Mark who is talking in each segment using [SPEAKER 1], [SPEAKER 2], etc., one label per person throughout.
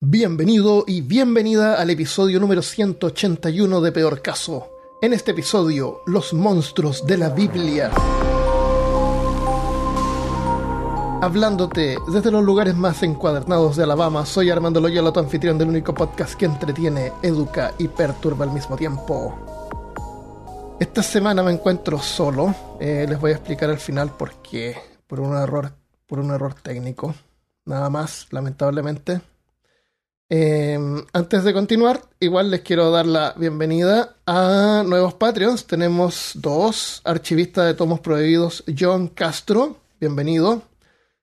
[SPEAKER 1] Bienvenido y bienvenida al episodio número 181 de Peor Caso. En este episodio, los monstruos de la Biblia. Hablándote desde los lugares más encuadernados de Alabama, soy Armando Loyola, tu anfitrión del único podcast que entretiene, educa y perturba al mismo tiempo. Esta semana me encuentro solo. Eh, les voy a explicar al final por qué. Por un error, por un error técnico. Nada más, lamentablemente. Em, antes de continuar, igual les quiero dar la bienvenida a nuevos Patreons. Tenemos dos, archivistas de tomos prohibidos, John Castro, bienvenido,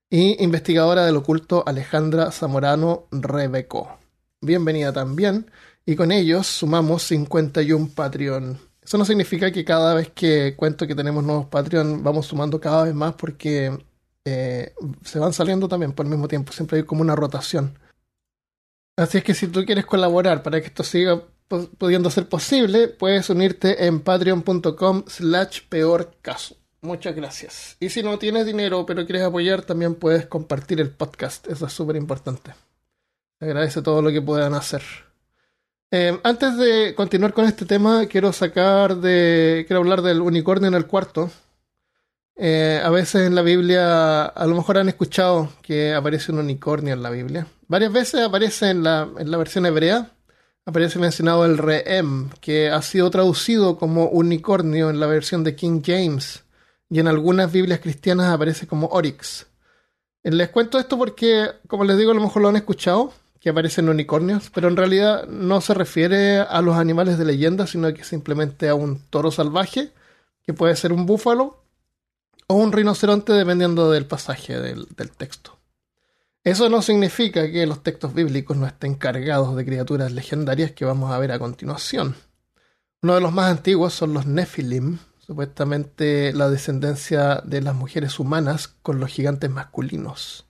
[SPEAKER 1] y investigadora del oculto Alejandra Zamorano Rebeco. Bienvenida también. Y con ellos sumamos 51 Patreon. Eso no significa que cada vez que cuento que tenemos nuevos Patreon vamos sumando cada vez más porque eh, se van saliendo también por el mismo tiempo. Siempre hay como una rotación. Así es que si tú quieres colaborar para que esto siga pudiendo ser posible, puedes unirte en patreon.com slash peor caso. Muchas gracias. Y si no tienes dinero pero quieres apoyar, también puedes compartir el podcast. Eso es súper importante. agradece todo lo que puedan hacer. Eh, antes de continuar con este tema, quiero sacar de. Quiero hablar del unicornio en el cuarto. Eh, a veces en la Biblia, a lo mejor han escuchado que aparece un unicornio en la Biblia. Varias veces aparece en la, en la versión hebrea, aparece mencionado el reem, que ha sido traducido como unicornio en la versión de King James, y en algunas Biblias cristianas aparece como oryx. Eh, les cuento esto porque, como les digo, a lo mejor lo han escuchado, que aparecen unicornios, pero en realidad no se refiere a los animales de leyenda, sino que simplemente a un toro salvaje, que puede ser un búfalo o un rinoceronte dependiendo del pasaje del, texto. Eso no significa que los textos bíblicos no estén cargados de criaturas legendarias que vamos a ver a continuación. Uno de los más antiguos son los Nephilim, supuestamente la descendencia de las mujeres humanas con los gigantes masculinos.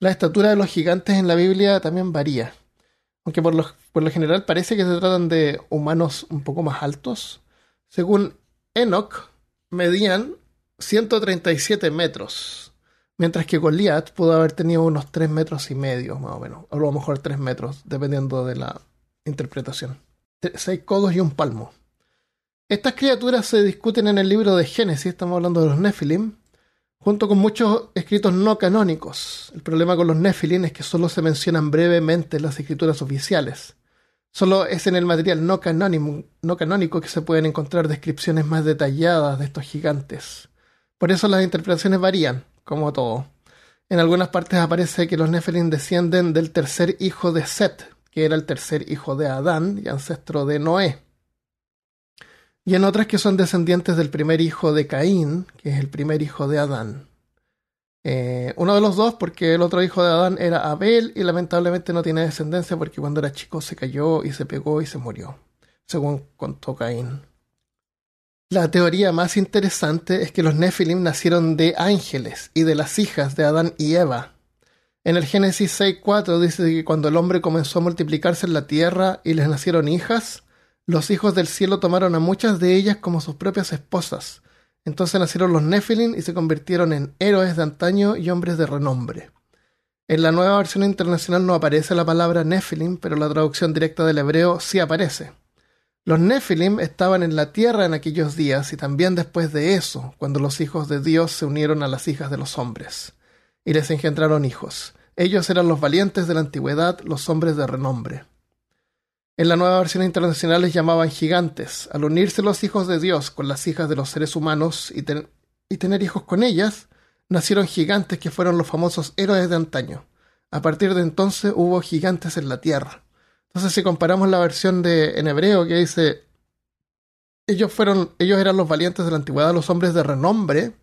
[SPEAKER 1] La estatura de los gigantes en la Biblia también varía, aunque por lo, por lo general parece que se tratan de humanos un poco más altos. Según Enoch, medían 137 metros. Mientras que Goliath pudo haber tenido unos 3 metros y medio, más o menos. O a lo mejor 3 metros, dependiendo de la interpretación. 6 codos y un palmo. Estas criaturas se discuten en el libro de Génesis, estamos hablando de los Nephilim, junto con muchos escritos no canónicos. El problema con los Nephilim es que solo se mencionan brevemente en las escrituras oficiales. Solo es en el material no no canónico que se pueden encontrar descripciones más detalladas de estos gigantes. Por eso las interpretaciones varían, como todo. En algunas partes aparece que los Nephilim descienden del tercer hijo de Set, que era el tercer hijo de Adán y ancestro de Noé. Y en otras que son descendientes del primer hijo de Caín, que es el primer hijo de Adán. Eh, uno de los dos, porque el otro hijo de Adán era Abel y lamentablemente no tiene descendencia porque cuando era chico se cayó y se pegó y se murió, según contó Caín. La teoría más interesante es que los Nephilim nacieron de ángeles y de las hijas de Adán y Eva. En el Génesis 6.4 dice que cuando el hombre comenzó a multiplicarse en la tierra y les nacieron hijas, los hijos del cielo tomaron a muchas de ellas como sus propias esposas. Entonces nacieron los Nephilim y se convirtieron en héroes de antaño y hombres de renombre. En la nueva versión internacional no aparece la palabra Nephilim, pero la traducción directa del hebreo sí aparece. Los Nephilim estaban en la tierra en aquellos días y también después de eso, cuando los hijos de Dios se unieron a las hijas de los hombres, y les engendraron hijos. Ellos eran los valientes de la antigüedad, los hombres de renombre. En la nueva versión internacional les llamaban gigantes. Al unirse los hijos de Dios con las hijas de los seres humanos y, y tener hijos con ellas, nacieron gigantes que fueron los famosos héroes de antaño. A partir de entonces hubo gigantes en la tierra. Entonces, si comparamos la versión de en hebreo que dice ellos fueron, ellos eran los valientes de la antigüedad, los hombres de renombre.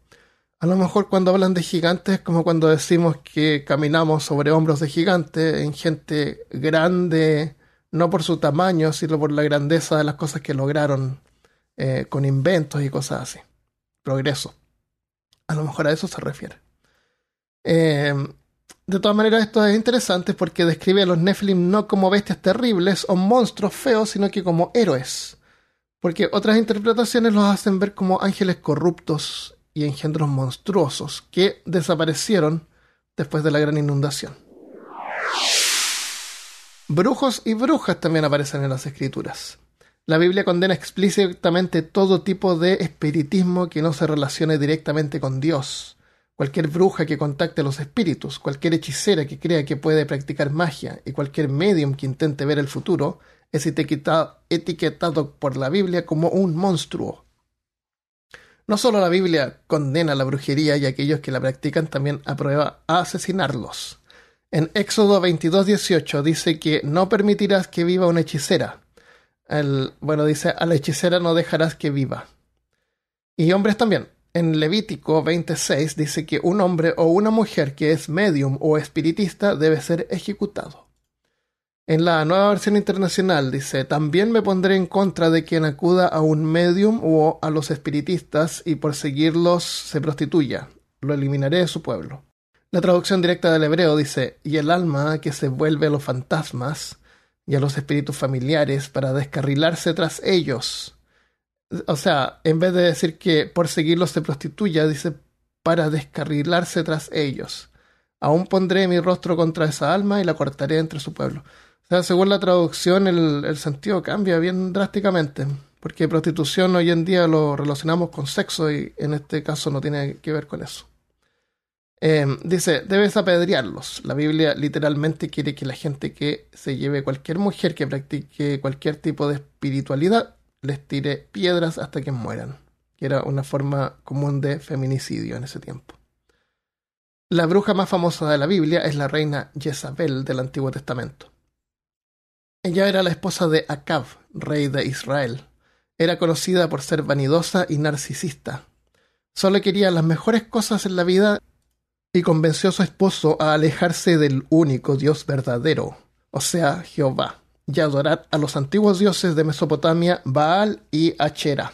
[SPEAKER 1] A lo mejor cuando hablan de gigantes, como cuando decimos que caminamos sobre hombros de gigantes, en gente grande, no por su tamaño, sino por la grandeza de las cosas que lograron eh, con inventos y cosas así. Progreso. A lo mejor a eso se refiere. Eh, de todas maneras, esto es interesante porque describe a los Nephilim no como bestias terribles o monstruos feos, sino que como héroes. Porque otras interpretaciones los hacen ver como ángeles corruptos y engendros monstruosos que desaparecieron después de la gran inundación. Brujos y brujas también aparecen en las escrituras. La Biblia condena explícitamente todo tipo de espiritismo que no se relacione directamente con Dios. Cualquier bruja que contacte a los espíritus, cualquier hechicera que crea que puede practicar magia y cualquier medium que intente ver el futuro es etiquetado por la Biblia como un monstruo. No solo la Biblia condena la brujería y aquellos que la practican también aprueba a asesinarlos. En Éxodo 22:18 dice que no permitirás que viva una hechicera, bueno, dice, a la hechicera no dejarás que viva. Y hombres también. En Levítico 26 dice que un hombre o una mujer que es medium o espiritista debe ser ejecutado. En la nueva versión internacional dice, también me pondré en contra de quien acuda a un medium o a los espiritistas y por seguirlos se prostituya. Lo eliminaré de su pueblo. La traducción directa del hebreo dice, y el alma que se vuelve a los fantasmas, y a los espíritus familiares para descarrilarse tras ellos. O sea, en vez de decir que por seguirlos se prostituya, dice para descarrilarse tras ellos. Aún pondré mi rostro contra esa alma y la cortaré entre su pueblo. O sea, según la traducción, el, el sentido cambia bien drásticamente, porque prostitución hoy en día lo relacionamos con sexo y en este caso no tiene que ver con eso. Em, dice, debes apedrearlos. La Biblia literalmente quiere que la gente que se lleve cualquier mujer que practique cualquier tipo de espiritualidad les tire piedras hasta que mueran, que era una forma común de feminicidio en ese tiempo. La bruja más famosa de la Biblia es la reina Jezabel del Antiguo Testamento. Ella era la esposa de Acab, rey de Israel. Era conocida por ser vanidosa y narcisista. Solo quería las mejores cosas en la vida y convenció a su esposo a alejarse del único Dios verdadero, o sea, Jehová, y adorar a los antiguos dioses de Mesopotamia, Baal y Achera.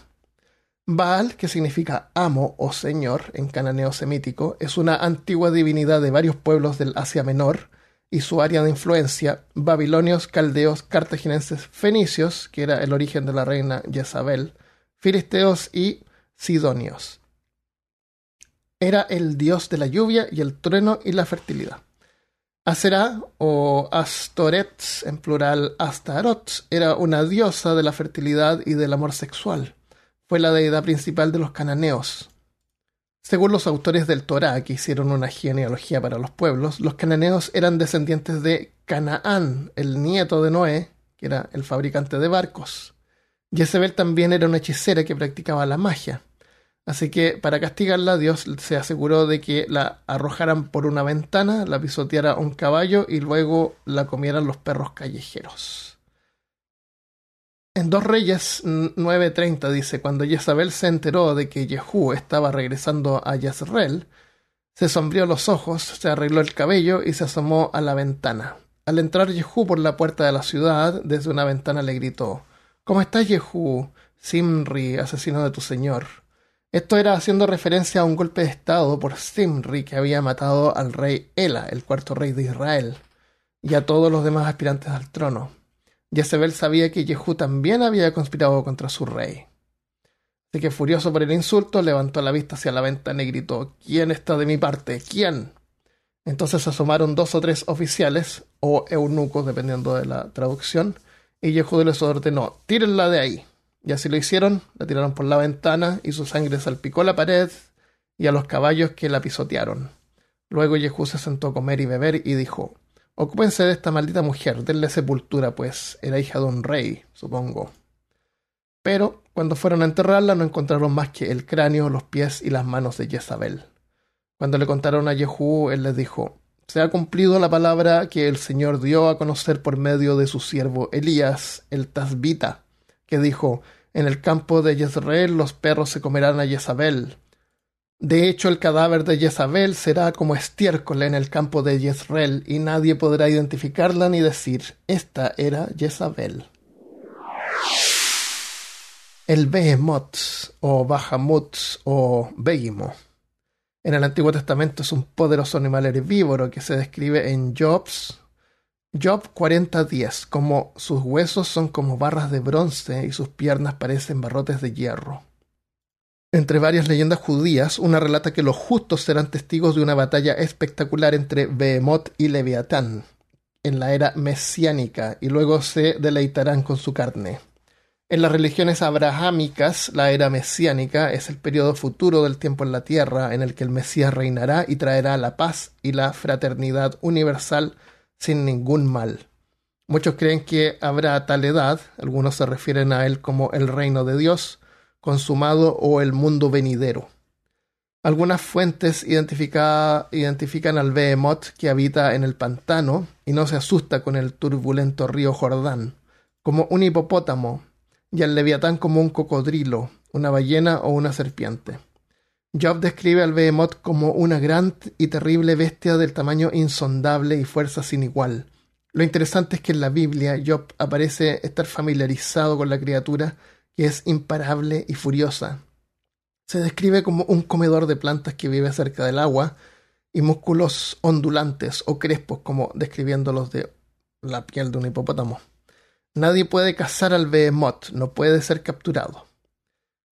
[SPEAKER 1] Baal, que significa amo o señor en cananeo semítico, es una antigua divinidad de varios pueblos del Asia Menor y su área de influencia, babilonios, caldeos, cartagineses, fenicios, que era el origen de la reina Jezabel, filisteos y sidonios era el dios de la lluvia y el trueno y la fertilidad. Aserá o Astoret, en plural Astarot, era una diosa de la fertilidad y del amor sexual. Fue la deidad principal de los cananeos. Según los autores del Torá, que hicieron una genealogía para los pueblos, los cananeos eran descendientes de Canaán, el nieto de Noé, que era el fabricante de barcos. Jezebel también era una hechicera que practicaba la magia. Así que para castigarla, Dios se aseguró de que la arrojaran por una ventana, la pisoteara un caballo y luego la comieran los perros callejeros. En Dos Reyes 9:30 dice, cuando Jezabel se enteró de que Jehú estaba regresando a Jezreel, se sombrió los ojos, se arregló el cabello y se asomó a la ventana. Al entrar Jehú por la puerta de la ciudad, desde una ventana le gritó, ¿Cómo estás Jehú, Simri, asesino de tu señor? Esto era haciendo referencia a un golpe de estado por Simri que había matado al rey Ela, el cuarto rey de Israel, y a todos los demás aspirantes al trono. Jezebel sabía que Jehú también había conspirado contra su rey. Así que furioso por el insulto, levantó la vista hacia la ventana y gritó ¿Quién está de mi parte? ¿Quién? Entonces asomaron dos o tres oficiales, o eunucos, dependiendo de la traducción, y Jehú les ordenó Tírenla de ahí. Y así lo hicieron, la tiraron por la ventana y su sangre salpicó la pared y a los caballos que la pisotearon. Luego Yehú se sentó a comer y beber y dijo, Ocúpense de esta maldita mujer, denle sepultura, pues era hija de un rey, supongo. Pero cuando fueron a enterrarla no encontraron más que el cráneo, los pies y las manos de Jezabel. Cuando le contaron a Yehú, él les dijo, Se ha cumplido la palabra que el Señor dio a conocer por medio de su siervo Elías, el Tasbita, que dijo, En el campo de Jezreel los perros se comerán a Jezabel. De hecho, el cadáver de Jezabel será como estiércol en el campo de Jezreel, y nadie podrá identificarla ni decir, esta era Jezabel. El Behemoth, o Bahamut, o Begimo. En el Antiguo Testamento es un poderoso animal herbívoro que se describe en Jobs Job 40:10, como sus huesos son como barras de bronce y sus piernas parecen barrotes de hierro. Entre varias leyendas judías, una relata que los justos serán testigos de una batalla espectacular entre Behemoth y Leviatán, en la era mesiánica y luego se deleitarán con su carne. En las religiones abrahámicas, la era mesiánica es el periodo futuro del tiempo en la tierra en el que el Mesías reinará y traerá la paz y la fraternidad universal sin ningún mal. Muchos creen que habrá tal edad, algunos se refieren a él como el reino de Dios, consumado o el mundo venidero. Algunas fuentes identifican al Behemoth que habita en el pantano y no se asusta con el turbulento río Jordán, como un hipopótamo, y al Leviatán como un cocodrilo, una ballena o una serpiente. Job describe al Behemoth como una gran y terrible bestia del tamaño insondable y fuerza sin igual. Lo interesante es que en la Biblia Job aparece estar familiarizado con la criatura que es imparable y furiosa, se describe como un comedor de plantas que vive cerca del agua y músculos ondulantes o crespos, como describiéndolos de la piel de un hipopótamo. Nadie puede cazar al behemoth, no puede ser capturado.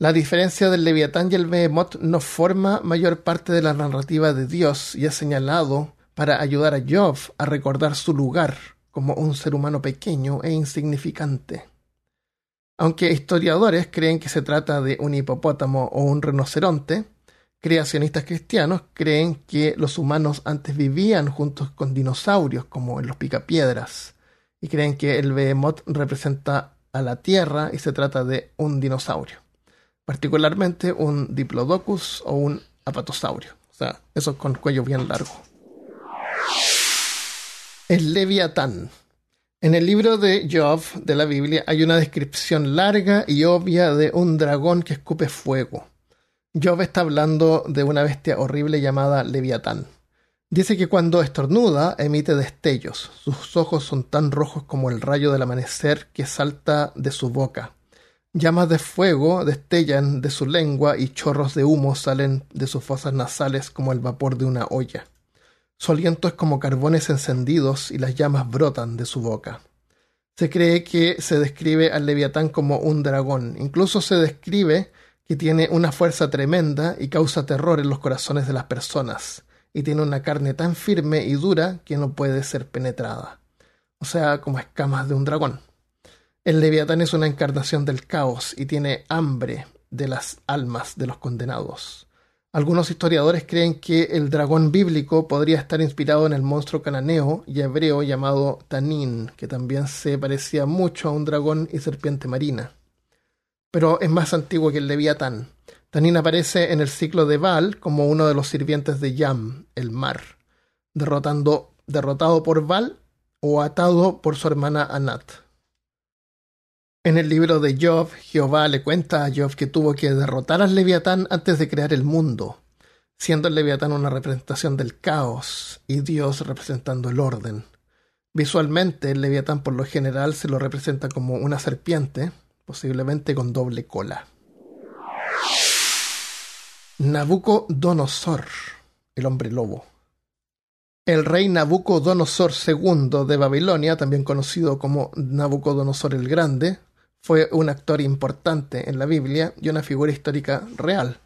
[SPEAKER 1] La diferencia del leviatán y el behemoth no forma mayor parte de la narrativa de Dios y es señalado para ayudar a Job a recordar su lugar como un ser humano pequeño e insignificante. Aunque historiadores creen que se trata de un hipopótamo o un rinoceronte, creacionistas cristianos creen que los humanos antes vivían juntos con dinosaurios, como en los picapiedras, y creen que el behemoth representa a la Tierra y se trata de un dinosaurio, particularmente un diplodocus o un apatosaurio, o sea, esos con cuello bien largo. El leviatán en el libro de Job de la Biblia hay una descripción larga y obvia de un dragón que escupe fuego. Job está hablando de una bestia horrible llamada Leviatán. Dice que cuando estornuda emite destellos. Sus ojos son tan rojos como el rayo del amanecer que salta de su boca. Llamas de fuego destellan de su lengua y chorros de humo salen de sus fosas nasales como el vapor de una olla. Su aliento es como carbones encendidos y las llamas brotan de su boca. Se cree que se describe al leviatán como un dragón. Incluso se describe que tiene una fuerza tremenda y causa terror en los corazones de las personas, y tiene una carne tan firme y dura que no puede ser penetrada. O sea, como escamas de un dragón. El leviatán es una encarnación del caos y tiene hambre de las almas de los condenados. Algunos historiadores creen que el dragón bíblico podría estar inspirado en el monstruo cananeo y hebreo llamado Tanin, que también se parecía mucho a un dragón y serpiente marina. Pero es más antiguo que el Leviatán. Tanin aparece en el ciclo de Baal como uno de los sirvientes de Yam, el mar, derrotando, derrotado por Baal o atado por su hermana Anat. En el libro de Job, Jehová le cuenta a Job que tuvo que derrotar al leviatán antes de crear el mundo, siendo el leviatán una representación del caos y Dios representando el orden. Visualmente, el leviatán por lo general se lo representa como una serpiente, posiblemente con doble cola. Nabucodonosor, el hombre lobo. El rey Nabucodonosor II de Babilonia, también conocido como Nabucodonosor el Grande, fue un actor importante en la Biblia y una figura histórica real.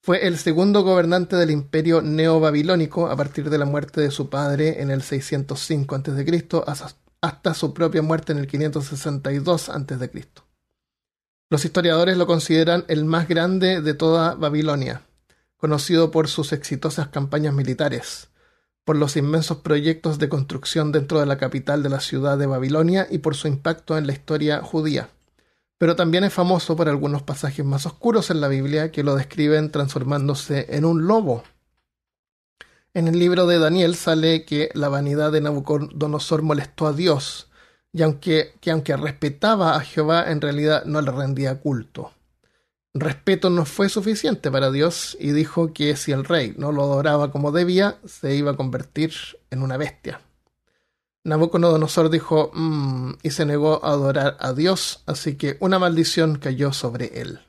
[SPEAKER 1] Fue el segundo gobernante del imperio neobabilónico a partir de la muerte de su padre en el 605 a.C. hasta su propia muerte en el 562 a.C. Los historiadores lo consideran el más grande de toda Babilonia, conocido por sus exitosas campañas militares, por los inmensos proyectos de construcción dentro de la capital de la ciudad de Babilonia y por su impacto en la historia judía pero también es famoso por algunos pasajes más oscuros en la Biblia que lo describen transformándose en un lobo. En el libro de Daniel sale que la vanidad de Nabucodonosor molestó a Dios, y aunque, que aunque respetaba a Jehová, en realidad no le rendía culto. Respeto no fue suficiente para Dios y dijo que si el rey no lo adoraba como debía, se iba a convertir en una bestia. Nabucodonosor dijo mmm, y se negó a adorar a Dios, así que una maldición cayó sobre él.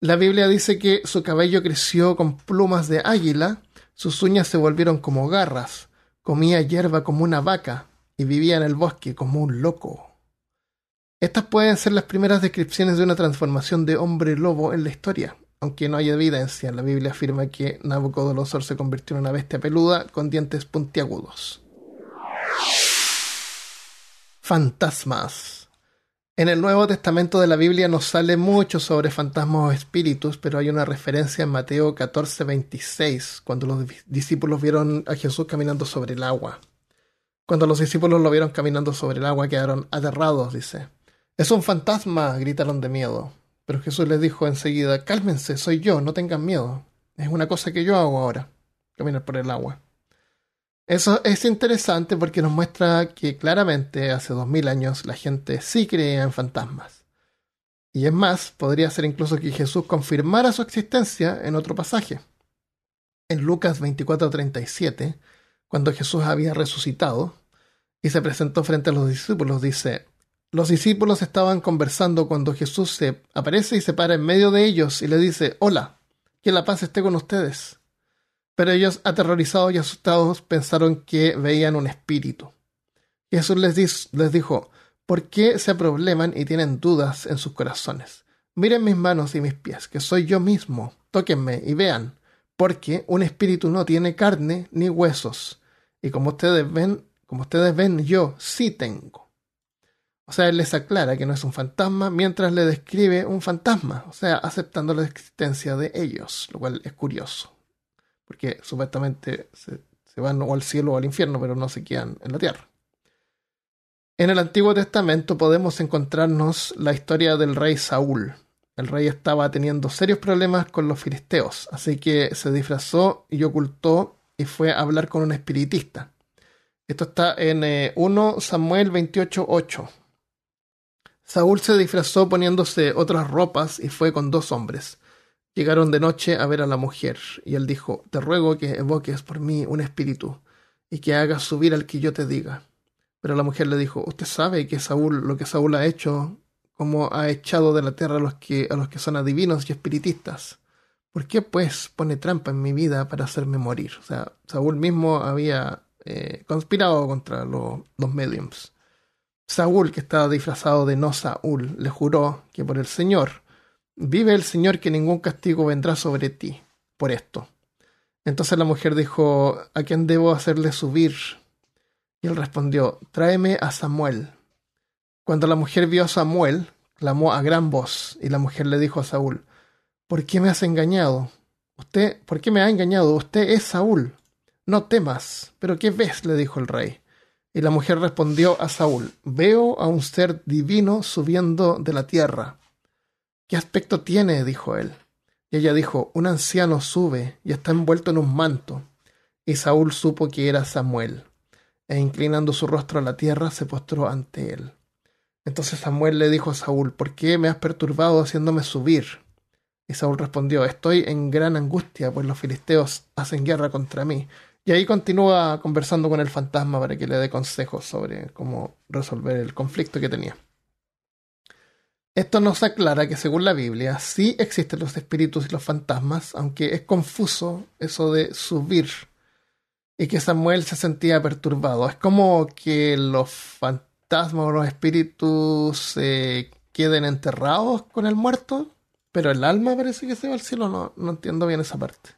[SPEAKER 1] La Biblia dice que su cabello creció con plumas de águila, sus uñas se volvieron como garras, comía hierba como una vaca y vivía en el bosque como un loco. Estas pueden ser las primeras descripciones de una transformación de hombre lobo en la historia, aunque no hay evidencia. La Biblia afirma que Nabucodonosor se convirtió en una bestia peluda con dientes puntiagudos. Fantasmas. En el Nuevo Testamento de la Biblia nos sale mucho sobre fantasmas o espíritus, pero hay una referencia en Mateo 14, 26, cuando los discípulos vieron a Jesús caminando sobre el agua. Cuando los discípulos lo vieron caminando sobre el agua, quedaron aterrados, dice. Es un fantasma, gritaron de miedo. Pero Jesús les dijo enseguida, cálmense, soy yo, no tengan miedo. Es una cosa que yo hago ahora, caminar por el agua. Eso es interesante porque nos muestra que claramente hace dos mil años la gente sí creía en fantasmas. Y es más, podría ser incluso que Jesús confirmara su existencia en otro pasaje. En Lucas 24:37, cuando Jesús había resucitado y se presentó frente a los discípulos, dice, los discípulos estaban conversando cuando Jesús se aparece y se para en medio de ellos y le dice, hola, que la paz esté con ustedes. Pero ellos, aterrorizados y asustados, pensaron que veían un espíritu. Jesús les, dijo, ¿por qué se probleman y tienen dudas en sus corazones? Miren mis manos y mis pies, que soy yo mismo. Tóquenme y vean, porque un espíritu no tiene carne ni huesos. Y como ustedes ven, como ustedes ven, yo sí tengo. O sea, él les aclara que no es un fantasma mientras le describe un fantasma, o sea, aceptando la existencia de ellos, lo cual es curioso porque supuestamente se, van o al cielo o al infierno, pero no se quedan en la tierra. En el Antiguo Testamento podemos encontrarnos la historia del rey Saúl. El rey estaba teniendo serios problemas con los filisteos, así que se disfrazó y ocultó y fue a hablar con un espiritista. Esto está en 1 eh, Samuel 28:8. Saúl se disfrazó poniéndose otras ropas y fue con dos hombres. Llegaron de noche a ver a la mujer, y él dijo, Te ruego que evoques por mí un espíritu, y que hagas subir al que yo te diga. Pero la mujer le dijo, Usted sabe que Saúl, lo que Saúl ha hecho, como ha echado de la tierra a los que, a los que son adivinos y espiritistas. ¿Por qué, pues, pone trampa en mi vida para hacerme morir? O sea, Saúl mismo había eh, conspirado contra los mediums. Saúl, que estaba disfrazado de no Saúl, le juró que por el Señor Vive el Señor que ningún castigo vendrá sobre ti por esto. Entonces la mujer dijo, ¿a quién debo hacerle subir? Y él respondió, tráeme a Samuel. Cuando la mujer vio a Samuel, clamó a gran voz, y la mujer le dijo a Saúl, ¿por qué me has engañado? Usted, ¿por qué me ha engañado? Usted es Saúl. No temas. ¿Pero qué ves? le dijo el rey. Y la mujer respondió a Saúl, veo a un ser divino subiendo de la tierra. ¿Qué aspecto tiene? dijo él. Y ella dijo, un anciano sube y está envuelto en un manto. Y Saúl supo que era Samuel, e inclinando su rostro a la tierra, se postró ante él. Entonces Samuel le dijo a Saúl, ¿por qué me has perturbado haciéndome subir? Y Saúl respondió, estoy en gran angustia, pues los filisteos hacen guerra contra mí. Y ahí continúa conversando con el fantasma para que le dé consejos sobre cómo resolver el conflicto que tenía. Esto nos aclara que según la Biblia sí existen los espíritus y los fantasmas, aunque es confuso eso de subir y que Samuel se sentía perturbado. Es como que los fantasmas o los espíritus se queden enterrados con el muerto, pero el alma parece que se va al cielo. No, no entiendo bien esa parte.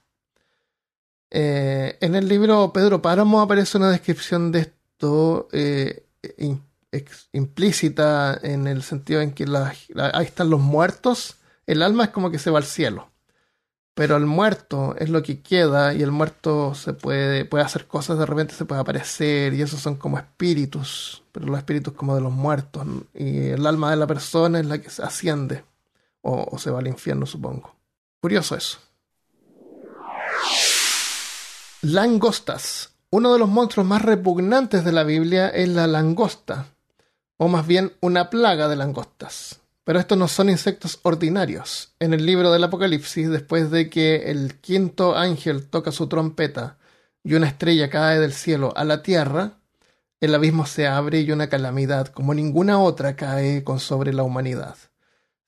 [SPEAKER 1] Eh, en el libro Pedro Páramo aparece una descripción de esto eh, implícita en el sentido en que ahí están los muertos, el alma es como que se va al cielo. Pero el muerto es lo que queda y el muerto se puede, puede hacer cosas, de repente se puede aparecer y esos son como espíritus, pero los espíritus como de los muertos. Y el alma de la persona es la que se asciende o, o se va al infierno, supongo. Curioso eso. Langostas. Uno de los monstruos más repugnantes de la Biblia es la langosta, o más bien una plaga de langostas. Pero estos no son insectos ordinarios. En el libro del Apocalipsis, después de que el quinto ángel toca su trompeta y una estrella cae del cielo a la tierra, el abismo se abre y una calamidad como ninguna otra cae con sobre la humanidad.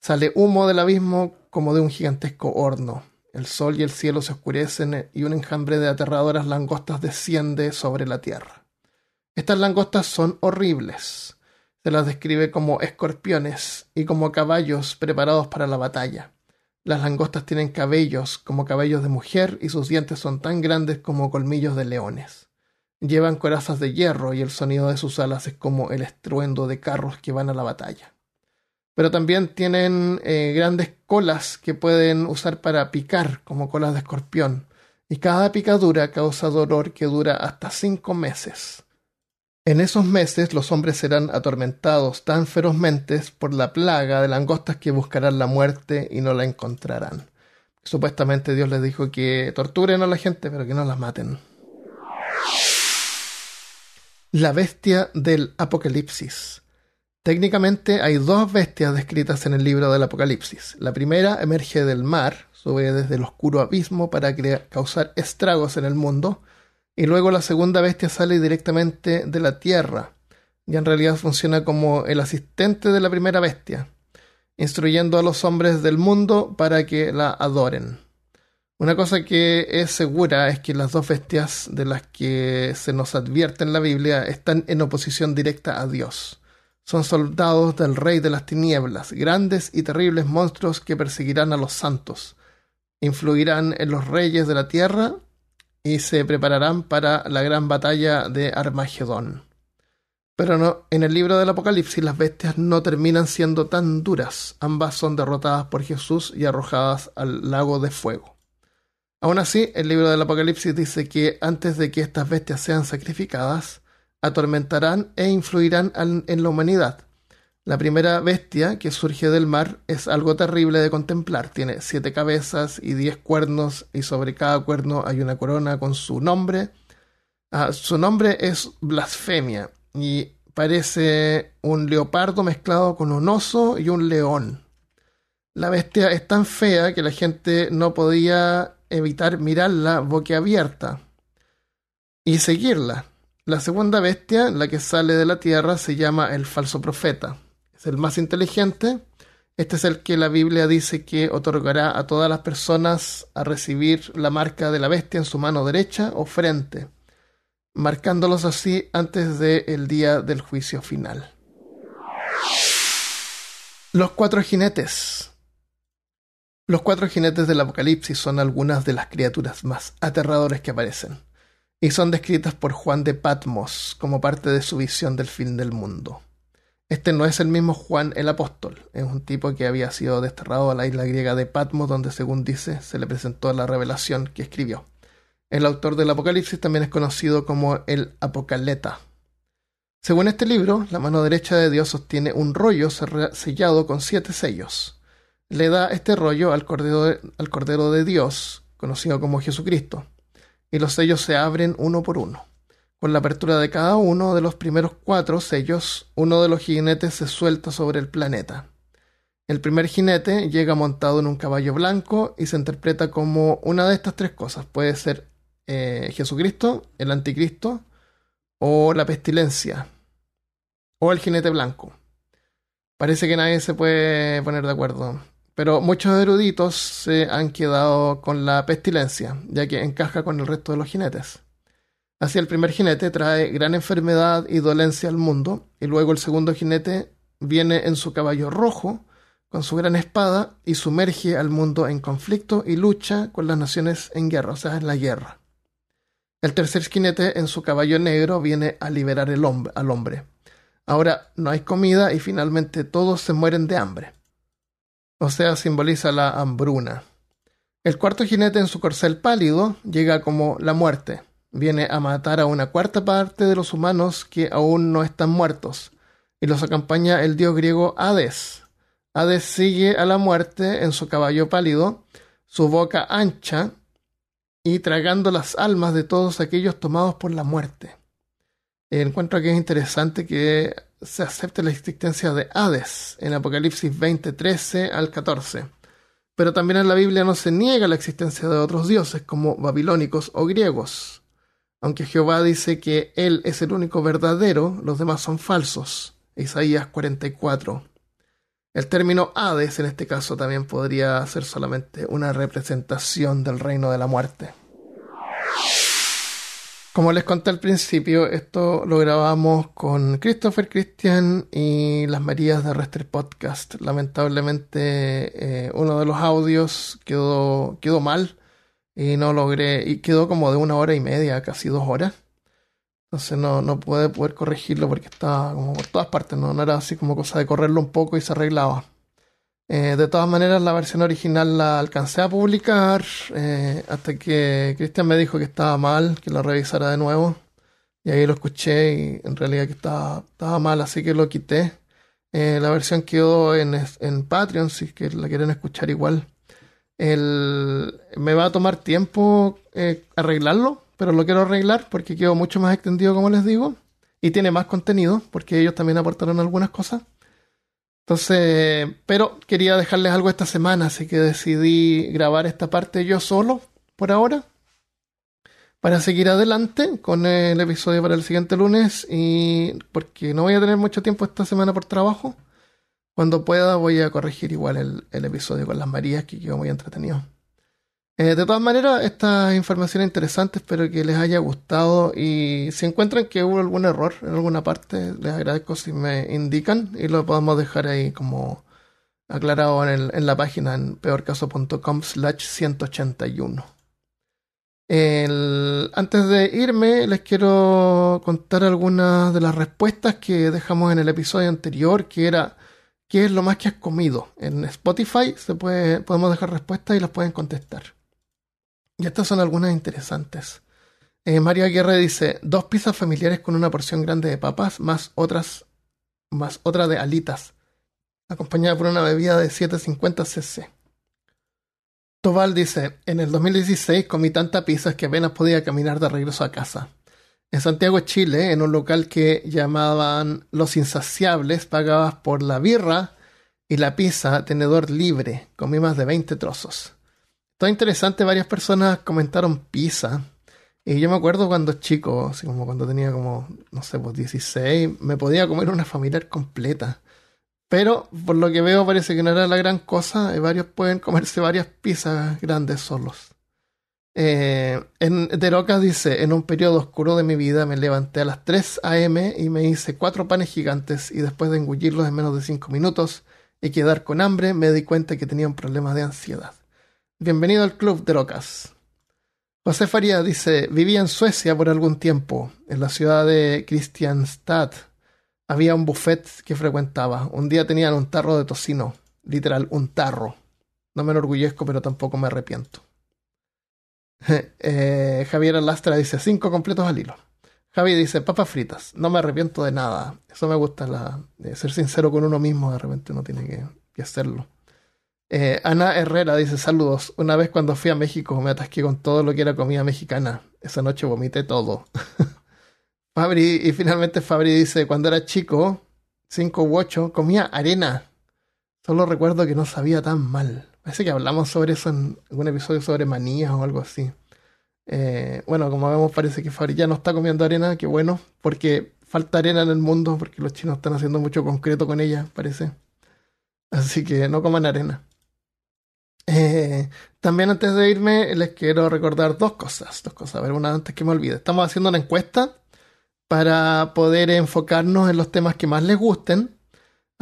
[SPEAKER 1] Sale humo del abismo como de un gigantesco horno. El sol y el cielo se oscurecen y un enjambre de aterradoras langostas desciende sobre la tierra. Estas langostas son horribles se las describe como escorpiones y como caballos preparados para la batalla. Las langostas tienen cabellos como cabellos de mujer y sus dientes son tan grandes como colmillos de leones. Llevan corazas de hierro y el sonido de sus alas es como el estruendo de carros que van a la batalla. Pero también tienen eh, grandes colas que pueden usar para picar, como colas de escorpión. Y cada picadura causa dolor que dura hasta cinco meses. En esos meses los hombres serán atormentados tan ferozmente por la plaga de langostas que buscarán la muerte y no la encontrarán. Supuestamente Dios les dijo que torturen a la gente, pero que no las maten. La bestia del Apocalipsis. Técnicamente hay dos bestias descritas en el libro del Apocalipsis. La primera emerge del mar, sube desde el oscuro abismo para causar estragos en el mundo, y luego la segunda bestia sale directamente de la tierra, y en realidad funciona como el asistente de la primera bestia, instruyendo a los hombres del mundo para que la adoren. Una cosa que es segura es que las dos bestias de las que se nos advierte en la Biblia están en oposición directa a Dios. Son soldados del Rey de las Tinieblas, grandes y terribles monstruos que perseguirán a los santos, influirán en los reyes de la tierra y se prepararán para la gran batalla de Armagedón. Pero no, en el libro del Apocalipsis las bestias no terminan siendo tan duras, ambas son derrotadas por Jesús y arrojadas al lago de fuego. Aún así, el libro del Apocalipsis dice que antes de que estas bestias sean sacrificadas, atormentarán e influirán en la humanidad. La primera bestia que surge del mar es algo terrible de contemplar. Tiene siete cabezas y diez cuernos, y sobre cada cuerno hay una corona con su nombre. Ah, su nombre es blasfemia y parece un leopardo mezclado con un oso y un león. La bestia es tan fea que la gente no podía evitar mirarla boquiabierta y seguirla. La segunda bestia, la que sale de la tierra, se llama el falso profeta. Es el más inteligente. Este es el que la Biblia dice que otorgará a todas las personas a recibir la marca de la bestia en su mano derecha o frente, marcándolos así antes del día del juicio final. Los cuatro jinetes. Los cuatro jinetes del Apocalipsis son algunas de las criaturas más aterradoras que aparecen, y son descritas por Juan de Patmos como parte de su visión del fin del mundo. Este no es el mismo Juan el apóstol, es un tipo que había sido desterrado a la isla griega de Patmos, donde según dice se le presentó la revelación que escribió. El autor del Apocalipsis también es conocido como el Apocaleta. Según este libro, la mano derecha de Dios sostiene un rollo sellado con siete sellos le da este rollo al cordero, de, al cordero de Dios, conocido como Jesucristo, y los sellos se abren uno por uno. Con la apertura de cada uno de los primeros cuatro sellos, uno de los jinetes se suelta sobre el planeta. El primer jinete llega montado en un caballo blanco y se interpreta como una de estas tres cosas. Puede ser eh, Jesucristo, el anticristo, o la pestilencia, o el jinete blanco. Parece que nadie se puede poner de acuerdo. Pero muchos eruditos se han quedado con la pestilencia, ya que encaja con el resto de los jinetes. Así el primer jinete trae gran enfermedad y dolencia al mundo, y luego el segundo jinete viene en su caballo rojo, con su gran espada, y sumerge al mundo en conflicto y lucha con las naciones en guerra, o sea, en la guerra. El tercer jinete en su caballo negro viene a liberar al hombre. Ahora no hay comida y finalmente todos se mueren de hambre o sea, simboliza la hambruna. El cuarto jinete en su corcel pálido llega como la muerte. Viene a matar a una cuarta parte de los humanos que aún no están muertos, y los acompaña el dios griego Hades. Hades sigue a la muerte en su caballo pálido, su boca ancha, y tragando las almas de todos aquellos tomados por la muerte. Encuentro que es interesante que se acepta la existencia de Hades en Apocalipsis 20, 13 al 14. Pero también en la Biblia no se niega la existencia de otros dioses como babilónicos o griegos. Aunque Jehová dice que Él es el único verdadero, los demás son falsos. Isaías 44. El término Hades en este caso también podría ser solamente una representación del reino de la muerte. Como les conté al principio, esto lo grabamos con Christopher Christian y las Marías de Rester Podcast. Lamentablemente, eh, uno de los audios quedó, quedó mal y no logré, y quedó como de una hora y media, casi dos horas. Entonces no, no pude poder corregirlo porque estaba como por todas partes, no, era así como cosa de correrlo un poco y se arreglaba. Eh, de todas maneras, la versión original la alcancé a publicar eh, hasta que Cristian me dijo que estaba mal, que lo revisara de nuevo. Y ahí lo escuché y en realidad que estaba, estaba mal, así que lo quité. Eh, la versión quedó en, en Patreon, si es que la quieren escuchar igual. El, me va a tomar tiempo arreglarlo, pero lo quiero arreglar porque quedó mucho más extendido, como les digo. Y tiene más contenido, porque ellos también aportaron algunas cosas. Entonces, pero quería dejarles algo esta semana, así que decidí grabar esta parte yo solo por ahora para seguir adelante con el episodio para el siguiente lunes y porque no voy a tener mucho tiempo esta semana por trabajo. Cuando pueda voy a corregir igual el, el episodio con las Marías que quedó muy entretenido. Eh, de todas maneras, esta información es interesante, espero que les haya gustado y si encuentran que hubo algún error en alguna parte, les agradezco si me indican y lo podemos dejar ahí como aclarado en, la página en peorcaso.com slash 181. antes de irme, les quiero contar algunas de las respuestas que dejamos en el episodio anterior, que era ¿qué es lo más que has comido? En Spotify se puede, podemos dejar respuestas y las pueden contestar. Y estas son algunas interesantes. Eh, Mario Aguirre dice: dos pizzas familiares con una porción grande de papas, más otras, más otra de alitas, acompañada por una bebida de 750 cc. Tobal dice: En el 2016 comí tanta pizza que apenas podía caminar de regreso a casa. En Santiago, Chile, en un local que llamaban Los Insaciables, pagabas por la birra y la pizza tenedor libre. Comí más de 20 trozos. Todo interesante, varias personas comentaron pizza. Y yo me acuerdo cuando chico, así como cuando tenía como, no sé, pues 16, me podía comer una familiar completa. Pero por lo que veo parece que no era la gran cosa y varios pueden comerse varias pizzas grandes solos. Eh, en Deroca dice, en un periodo oscuro de mi vida me levanté a las 3 a.m. y me hice cuatro panes gigantes y después de engullirlos en menos de 5 minutos y quedar con hambre me di cuenta que tenía un problema de ansiedad. Bienvenido al Club de Locas. José Faría dice, vivía en Suecia por algún tiempo, en la ciudad de Kristianstad. Había un buffet que frecuentaba. Un día tenían un tarro de tocino, literal, un tarro. No me enorgullezco, pero tampoco me arrepiento. eh, Javier Lastra dice, cinco completos al hilo. Javi dice, papas fritas, no me arrepiento de nada. Eso me gusta, ser sincero con uno mismo, de repente uno tiene que hacerlo. Eh, Ana Herrera dice saludos. Una vez cuando fui a México me atasqué con todo lo que era comida mexicana. Esa noche vomité todo. Fabri, y finalmente Fabri dice, cuando era chico, 5 u 8, comía arena. Solo recuerdo que no sabía tan mal. Parece que hablamos sobre eso en algún episodio sobre manías o algo así. Eh, bueno, como vemos, parece que Fabri ya no está comiendo arena, que bueno, porque falta arena en el mundo, porque los chinos están haciendo mucho concreto con ella, parece. Así que no coman arena. Eh, también antes de irme les quiero recordar dos cosas, dos cosas, a ver, una antes que me olvide. Estamos haciendo una encuesta para poder enfocarnos en los temas que más les gusten,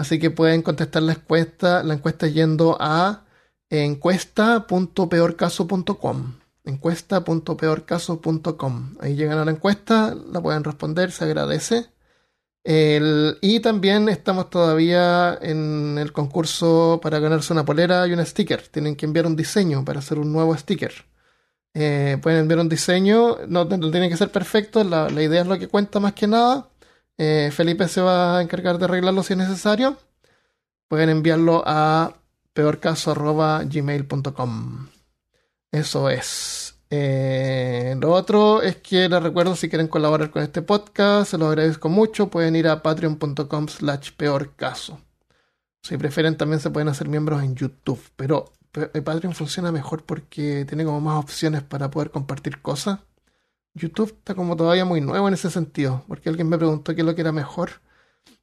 [SPEAKER 1] así que pueden contestar la encuesta, la encuesta yendo a encuesta.peorcaso.com encuesta.peorcaso.com ahí llegan a la encuesta, la pueden responder, se agradece. Y también estamos todavía en el concurso para ganarse una polera y un sticker. Tienen que enviar un diseño para hacer un nuevo sticker. Eh, pueden enviar un diseño, no, tiene que ser perfecto, la, idea es lo que cuenta más que nada. Eh, Felipe se va a encargar de arreglarlo si es necesario. Pueden enviarlo a peorcaso.gmail.com. Eso es. Eh, lo otro es que les recuerdo si quieren colaborar con este podcast, se lo agradezco mucho, pueden ir a patreon.com slash peor caso. Si prefieren también se pueden hacer miembros en YouTube, pero eh, Patreon funciona mejor porque tiene como más opciones para poder compartir cosas. YouTube está como todavía muy nuevo en ese sentido, porque alguien me preguntó qué es lo que era mejor.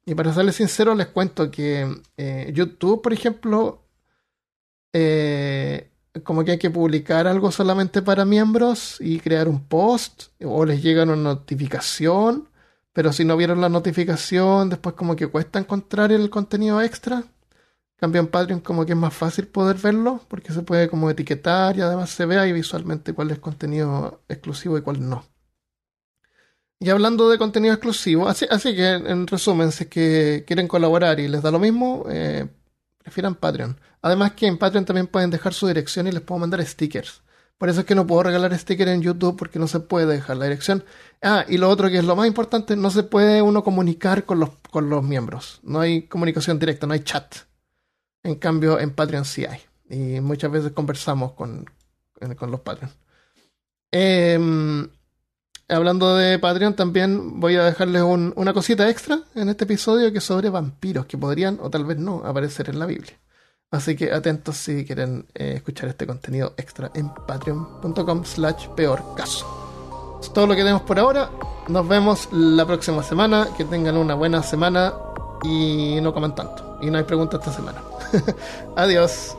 [SPEAKER 1] Y para serles sincero, les cuento que eh, YouTube, por ejemplo, eh, como que hay que publicar algo solamente para miembros y crear un post o les llega una notificación, pero si no vieron la notificación, después como que cuesta encontrar el contenido extra. Cambio en Patreon como que es más fácil poder verlo porque se puede como etiquetar y además se ve ahí visualmente cuál es contenido exclusivo y cuál no. Y hablando de contenido exclusivo, así, que en resumen, si es que quieren colaborar y les da lo mismo, eh, prefieran Patreon. Además que en Patreon también pueden dejar su dirección y les puedo mandar stickers. Por eso es que no puedo regalar stickers en YouTube porque no se puede dejar la dirección. Ah, y lo otro que es lo más importante, no se puede uno comunicar con los, con los miembros. No hay comunicación directa, no hay chat. En cambio, en Patreon sí hay. Y muchas veces conversamos con, con los Patreon. Em, hablando de Patreon, también voy a dejarles una cosita extra en este episodio que es sobre vampiros que podrían o tal vez no aparecer en la Biblia. Así que atentos si quieren eh, escuchar este contenido extra en patreon.com slash peor caso. Es todo lo que tenemos por ahora. Nos vemos la próxima semana. Que tengan una buena semana y no coman tanto. Y no hay preguntas esta semana. Adiós.